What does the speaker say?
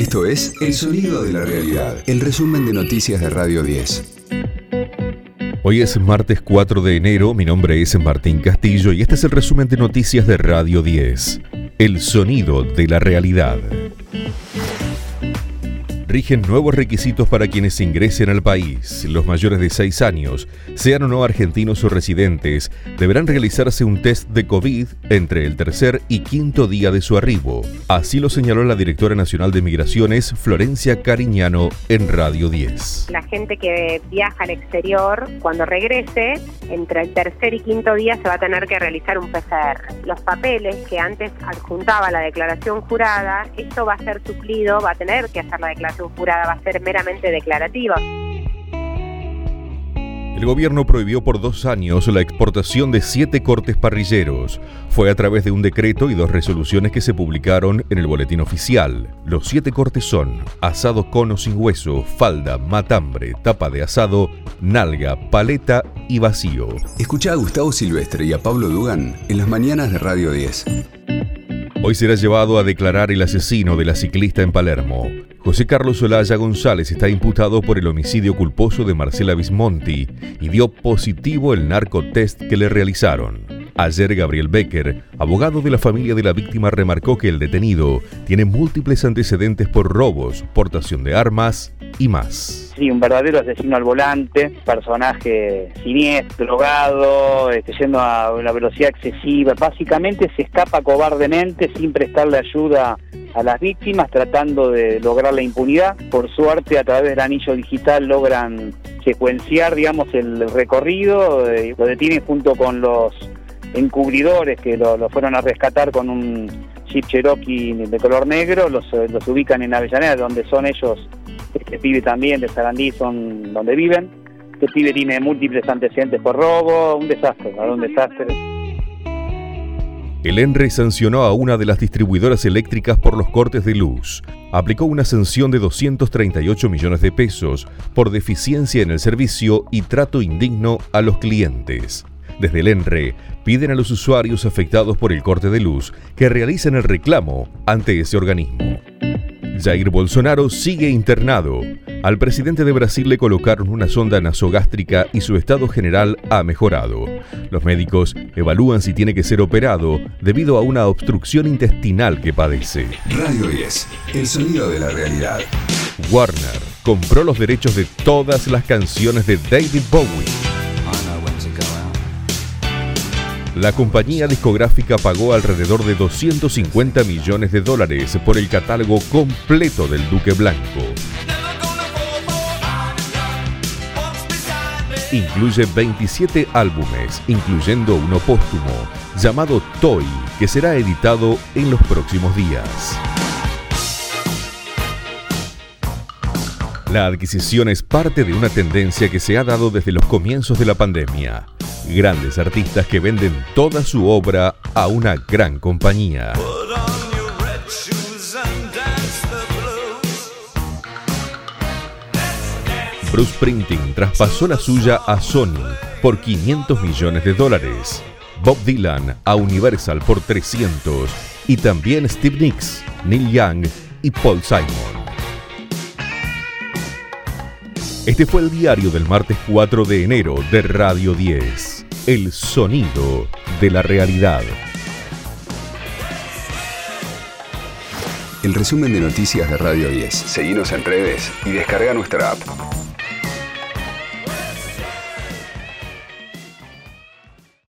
Esto es El Sonido de la Realidad, el resumen de noticias de Radio 10. Hoy es martes 4 de enero, mi nombre es Martín Castillo y este es el resumen de noticias de Radio 10. El Sonido de la Realidad rigen nuevos requisitos para quienes ingresen al país. Los mayores de 6 años, sean o no argentinos o residentes, deberán realizarse un test de COVID entre el tercer y quinto día de su arribo. Así lo señaló la directora nacional de Migraciones, Florencia Cariñano, en Radio 10. La gente que viaja al exterior, cuando regrese, entre el tercer y quinto día se va a tener que realizar un PCR. Los papeles que antes adjuntaba la declaración jurada, esto va a ser suplido, va a tener que hacer la declaración jurada va a ser meramente declarativa. El gobierno prohibió por dos años la exportación de siete cortes parrilleros. Fue a través de un decreto y dos resoluciones que se publicaron en el boletín oficial. Los siete cortes son asado con o sin hueso, falda, matambre, tapa de asado, nalga, paleta y vacío. Escucha a Gustavo Silvestre y a Pablo Dugan en las mañanas de Radio 10. Hoy será llevado a declarar el asesino de la ciclista en Palermo. José Carlos Olaya González está imputado por el homicidio culposo de Marcela Vismonti y dio positivo el narcotest que le realizaron. Ayer Gabriel Becker, abogado de la familia de la víctima, remarcó que el detenido tiene múltiples antecedentes por robos, portación de armas y más. Sí, un verdadero asesino al volante, personaje siniestro, drogado, este, yendo a una velocidad excesiva. Básicamente se escapa cobardemente sin prestarle ayuda a las víctimas, tratando de lograr la impunidad. Por suerte, a través del anillo digital logran secuenciar, digamos, el recorrido, eh, lo detienen junto con los encubridores que lo, fueron a rescatar con un Jeep Cherokee de color negro, los, los ubican en Avellaneda, donde son ellos, este pibe también de Sarandí, son donde viven. Este pibe tiene múltiples antecedentes por robo, un desastre, un desastre. El ENRE sancionó a una de las distribuidoras eléctricas por los cortes de luz. Aplicó una sanción de 238 millones de pesos por deficiencia en el servicio y trato indigno a los clientes. Desde el ENRE piden a los usuarios afectados por el corte de luz que realicen el reclamo ante ese organismo. Jair Bolsonaro sigue internado. Al presidente de Brasil le colocaron una sonda nasogástrica y su estado general ha mejorado. Los médicos evalúan si tiene que ser operado debido a una obstrucción intestinal que padece. Radio 10, el sonido de la realidad. Warner compró los derechos de todas las canciones de David Bowie. La compañía discográfica pagó alrededor de 250 millones de dólares por el catálogo completo del Duque Blanco. Incluye 27 álbumes, incluyendo uno póstumo, llamado Toy, que será editado en los próximos días. La adquisición es parte de una tendencia que se ha dado desde los comienzos de la pandemia. Grandes artistas que venden toda su obra a una gran compañía. Bruce Printing traspasó la suya a Sony por 500 millones de dólares, Bob Dylan a Universal por 300 y también Steve Nicks, Neil Young y Paul Simon. Este fue el diario del martes 4 de enero de Radio 10, el sonido de la realidad. El resumen de noticias de Radio 10. Seguimos en redes y descarga nuestra app.